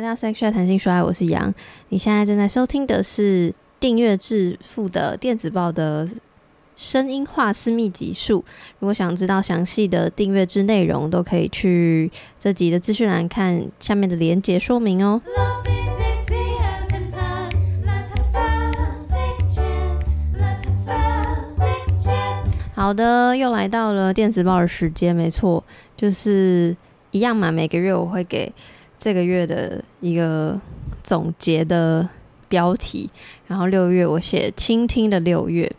欢迎来到 Sex Chat 谈性说爱，我是杨。你现在正在收听的是订阅制付的电子报的声音化私密集数。如果想知道详细的订阅制内容，都可以去这集的资讯栏看下面的连结说明哦。好的，又来到了电子报的时间，没错，就是一样嘛。每个月我会给这个月的一个总结的标题，然后六月我写倾听的六月。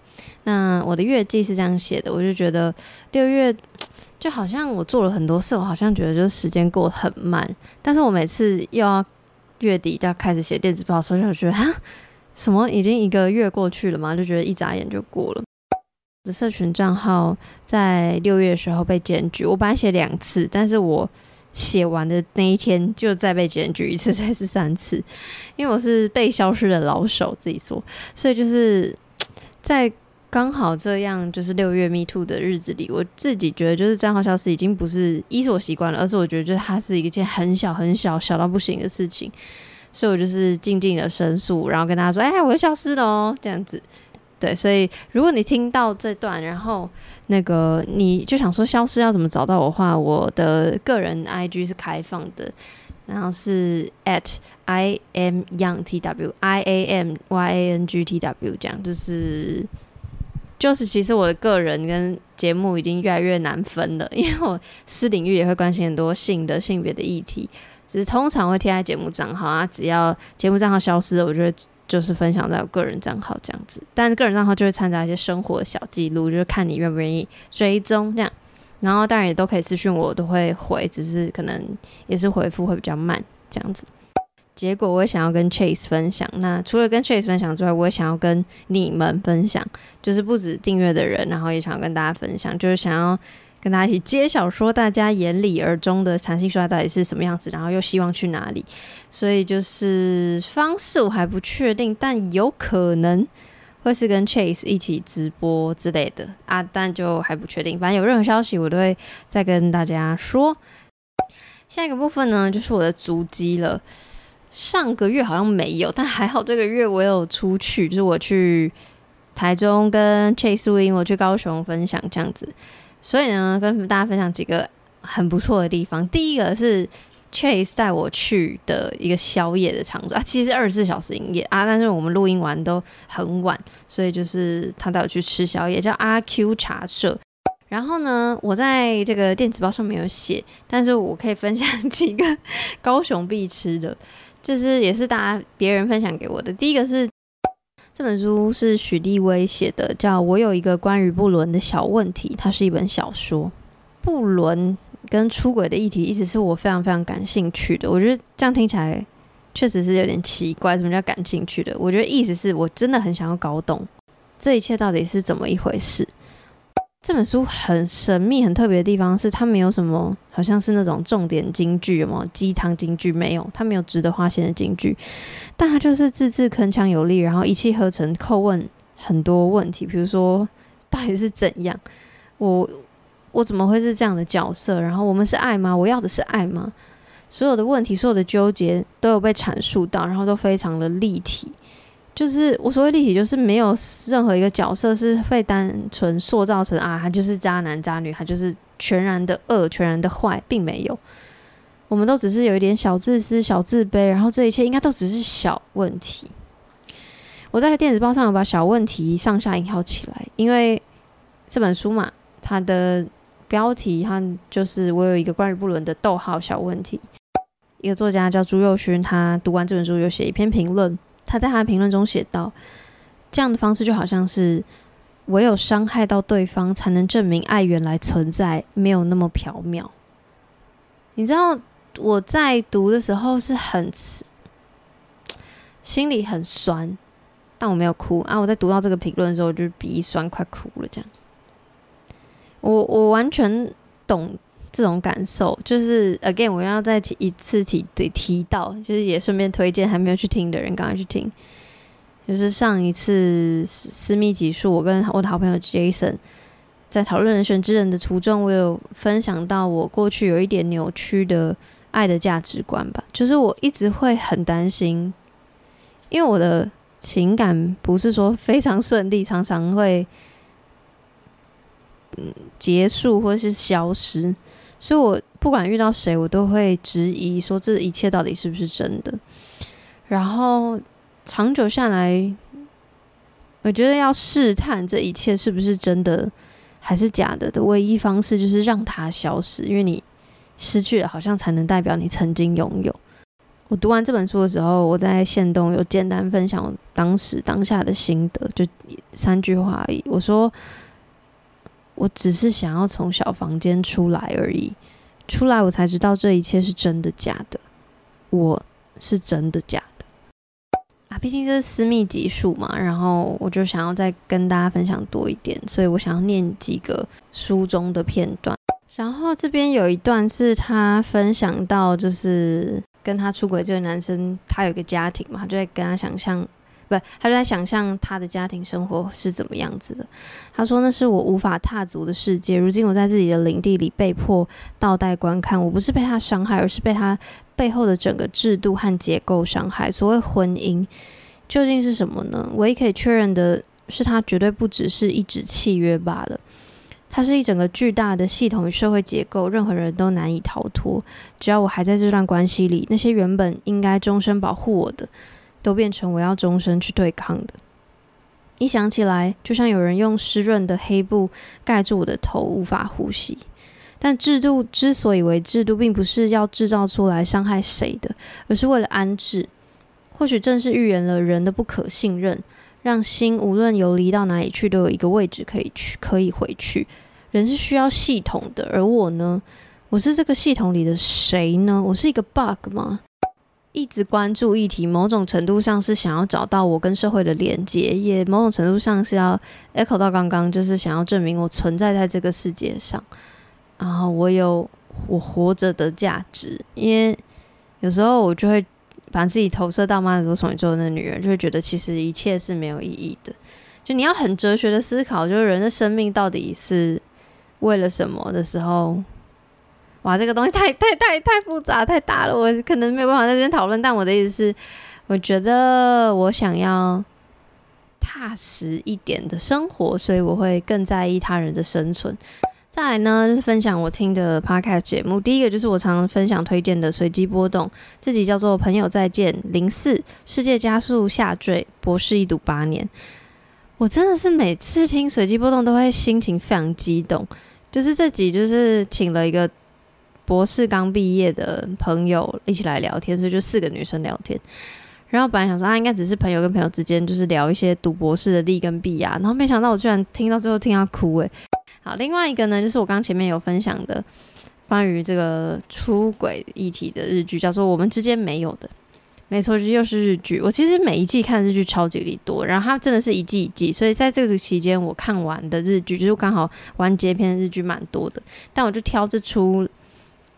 那我的月记是这样写的，我就觉得六月 就好像我做了很多事，我好像觉得就是时间过得很慢。但是我每次又要月底要开始写电子报的时候，就觉得啊，什么已经一个月过去了嘛，就觉得一眨眼就过了。我的社群账号在六月的时候被检举，我本来写两次，但是我写完的那一天就再被检举一次，所以是三次。因为我是被消失的老手，自己说，所以就是在刚好这样就是六月 Me Too 的日子里，我自己觉得就是账号消失已经不是一是我习惯了，而是我觉得就是它是一件很小很小小到不行的事情，所以我就是静静的申诉，然后跟大家说：“哎，我又消失了哦。”这样子。对，所以如果你听到这段，然后那个你就想说消失要怎么找到我的话，我的个人 IG 是开放的，然后是 at i m young t w I A M Y A N G T W，这样就是就是其实我的个人跟节目已经越来越难分了，因为我私领域也会关心很多性的性别的议题，只是通常会贴在节目账号啊，只要节目账号消失了，我就会。就是分享在我个人账号这样子，但个人账号就会掺杂一些生活的小记录，就是看你愿不愿意追踪这样。然后当然也都可以私讯，我都会回，只是可能也是回复会比较慢这样子。结果我也想要跟 Chase 分享，那除了跟 Chase 分享之外，我也想要跟你们分享，就是不止订阅的人，然后也想要跟大家分享，就是想要。跟大家一起揭晓，说大家眼里耳中的谈性说到底是什么样子，然后又希望去哪里？所以就是方式我还不确定，但有可能会是跟 Chase 一起直播之类的啊，但就还不确定。反正有任何消息，我都会再跟大家说。下一个部分呢，就是我的足迹了。上个月好像没有，但还好这个月我有出去，就是我去台中跟 Chase 录音，我去高雄分享这样子。所以呢，跟大家分享几个很不错的地方。第一个是 Chase 带我去的一个宵夜的场所啊，其实二十四小时营业啊，但是我们录音完都很晚，所以就是他带我去吃宵夜，叫阿 Q 茶社。然后呢，我在这个电子报上面有写，但是我可以分享几个 高雄必吃的，就是也是大家别人分享给我的。第一个是。这本书是许立威写的，叫《我有一个关于不伦的小问题》，它是一本小说。不伦跟出轨的议题一直是我非常非常感兴趣的。我觉得这样听起来确实是有点奇怪，什么叫感兴趣的？我觉得意思是我真的很想要搞懂这一切到底是怎么一回事。这本书很神秘、很特别的地方是，它没有什么，好像是那种重点金句，有没有鸡汤金句？没有，它没有值得花钱的金句，但它就是字字铿锵有力，然后一气呵成，叩问很多问题，比如说到底是怎样？我 我怎么会是这样的角色？然后我们是爱吗？我要的是爱吗？所有的问题，所有的纠结都有被阐述到，然后都非常的立体。就是我所谓立体，就是没有任何一个角色是被单纯塑造成啊，他就是渣男渣女，他就是全然的恶、全然的坏，并没有。我们都只是有一点小自私、小自卑，然后这一切应该都只是小问题。我在电子报上有把小问题上下引号起来，因为这本书嘛，它的标题它就是我有一个关于不伦的逗号小问题。一个作家叫朱佑勋，他读完这本书有写一篇评论。他在他的评论中写道：“这样的方式就好像是唯有伤害到对方，才能证明爱原来存在，没有那么缥缈。”你知道我在读的时候是很心里很酸，但我没有哭啊！我在读到这个评论的时候，我就鼻酸，快哭了。这样，我我完全懂。这种感受就是 again，我要再提一次提得提到，就是也顺便推荐还没有去听的人，赶快去听。就是上一次私密集数，我跟我的好朋友 Jason 在讨论人选之人的途中，我有分享到我过去有一点扭曲的爱的价值观吧。就是我一直会很担心，因为我的情感不是说非常顺利，常常会嗯结束或是消失，所以我不管遇到谁，我都会质疑说这一切到底是不是真的。然后长久下来，我觉得要试探这一切是不是真的。还是假的的唯一方式就是让它消失，因为你失去了，好像才能代表你曾经拥有。我读完这本书的时候，我在线动有简单分享当时当下的心得，就三句话而已。我说，我只是想要从小房间出来而已，出来我才知道这一切是真的假的，我是真的假的。啊，毕竟这是私密集数嘛，然后我就想要再跟大家分享多一点，所以我想要念几个书中的片段。然后这边有一段是他分享到，就是跟他出轨这个男生，他有个家庭嘛，就在跟他想象，不，他就在想象他的家庭生活是怎么样子的。他说：“那是我无法踏足的世界，如今我在自己的领地里被迫倒带观看，我不是被他伤害，而是被他。”背后的整个制度和结构伤害。所谓婚姻究竟是什么呢？唯一可以确认的是，它绝对不只是一纸契约罢了。它是一整个巨大的系统与社会结构，任何人都难以逃脱。只要我还在这段关系里，那些原本应该终身保护我的，都变成我要终身去对抗的。一想起来，就像有人用湿润的黑布盖住我的头，无法呼吸。但制度之所以为制度，并不是要制造出来伤害谁的，而是为了安置。或许正是预言了人的不可信任，让心无论游离到哪里去，都有一个位置可以去，可以回去。人是需要系统的，而我呢？我是这个系统里的谁呢？我是一个 bug 吗？一直关注议题，某种程度上是想要找到我跟社会的连接，也某种程度上是要 echo 到刚刚，就是想要证明我存在在这个世界上。然后我有我活着的价值，因为有时候我就会把自己投射到妈的多重宇宙的那女人，就会觉得其实一切是没有意义的。就你要很哲学的思考，就是人的生命到底是为了什么的时候，哇，这个东西太太太太复杂太大了，我可能没有办法在这边讨论。但我的意思是，我觉得我想要踏实一点的生活，所以我会更在意他人的生存。再来呢，就是分享我听的 podcast 节目。第一个就是我常分享推荐的随机波动，自己叫做朋友再见零四，世界加速下坠，博士一读八年。我真的是每次听随机波动都会心情非常激动。就是这集就是请了一个博士刚毕业的朋友一起来聊天，所以就四个女生聊天。然后本来想说啊，应该只是朋友跟朋友之间就是聊一些读博士的利跟弊啊，然后没想到我居然听到最后听到哭诶。好，另外一个呢，就是我刚前面有分享的关于这个出轨议题的日剧，叫做《我们之间没有的》。没错，又是日剧。我其实每一季看的日剧超级力多，然后它真的是一季一季，所以在这个期间我看完的日剧，就是刚好完结篇的日剧蛮多的。但我就挑这出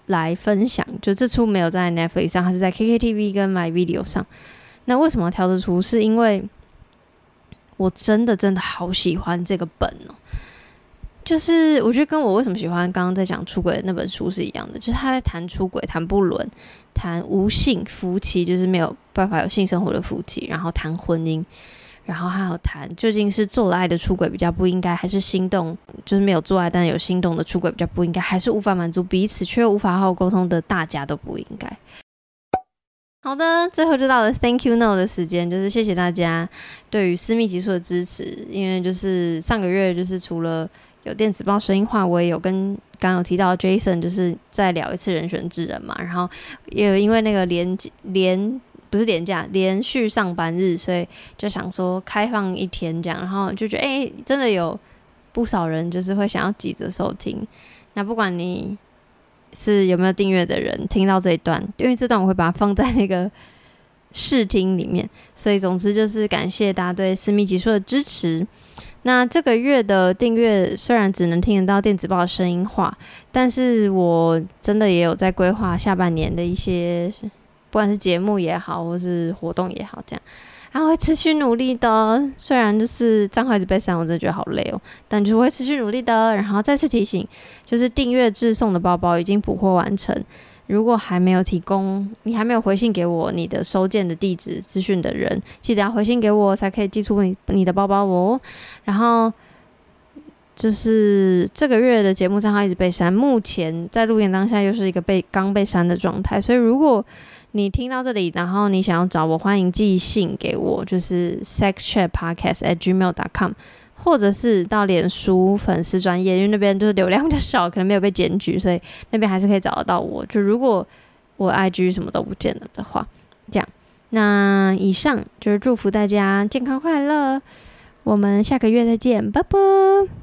来分享，就这出没有在 Netflix 上，它是在 KKTV 跟 My Video 上。那为什么要挑这出？是因为我真的真的好喜欢这个本哦。就是我觉得跟我为什么喜欢刚刚在讲出轨的那本书是一样的，就是他在谈出轨、谈不伦、谈无性夫妻，就是没有办法有性生活的夫妻，然后谈婚姻，然后还有谈究竟是做了爱的出轨比较不应该，还是心动就是没有做爱但有心动的出轨比较不应该，还是无法满足彼此却又无法好好沟通的大家都不应该。好的，最后就到了 Thank you no 的时间，就是谢谢大家对于私密集数的支持，因为就是上个月就是除了有电子报声音化，我也有跟刚刚有提到 Jason，就是再聊一次人选之人嘛。然后也有因为那个连连不是连假连续上班日，所以就想说开放一天这样，然后就觉得哎、真的有不少人就是会想要急着收听。那不管你是有没有订阅的人，听到这一段，因为这段我会把它放在那个试听里面，所以总之就是感谢大家对私密集数的支持。那这个月的订阅虽然只能听得到电子报的声音化，但是我真的也有在规划下半年的一些，不管是节目也好，或是活动也好，这样，然后会持续努力的。虽然就是账号一直被删，我真的觉得好累哦，但就是会持续努力的。然后再次提醒，就是订阅致送的包包已经补货完成，如果还没有提供，你还没有回信给我你的收件的地址资讯的人，记得要回信给我，才可以寄出你你的包包哦。然后就是这个月的节目账号一直被删，目前在录音当下又是一个被刚被删的状态，所以如果你听到这里，然后你想要找我，欢迎寄信给我，就是 sexchatpodcast at gmail.com，或者是到脸书粉丝专页，因为那边就是流量比较少，可能没有被检举，所以那边还是可以找得到我。就如果我 IG 什么都不见了的话，这样。那以上就是祝福大家健康快乐，我们下个月再见，拜拜。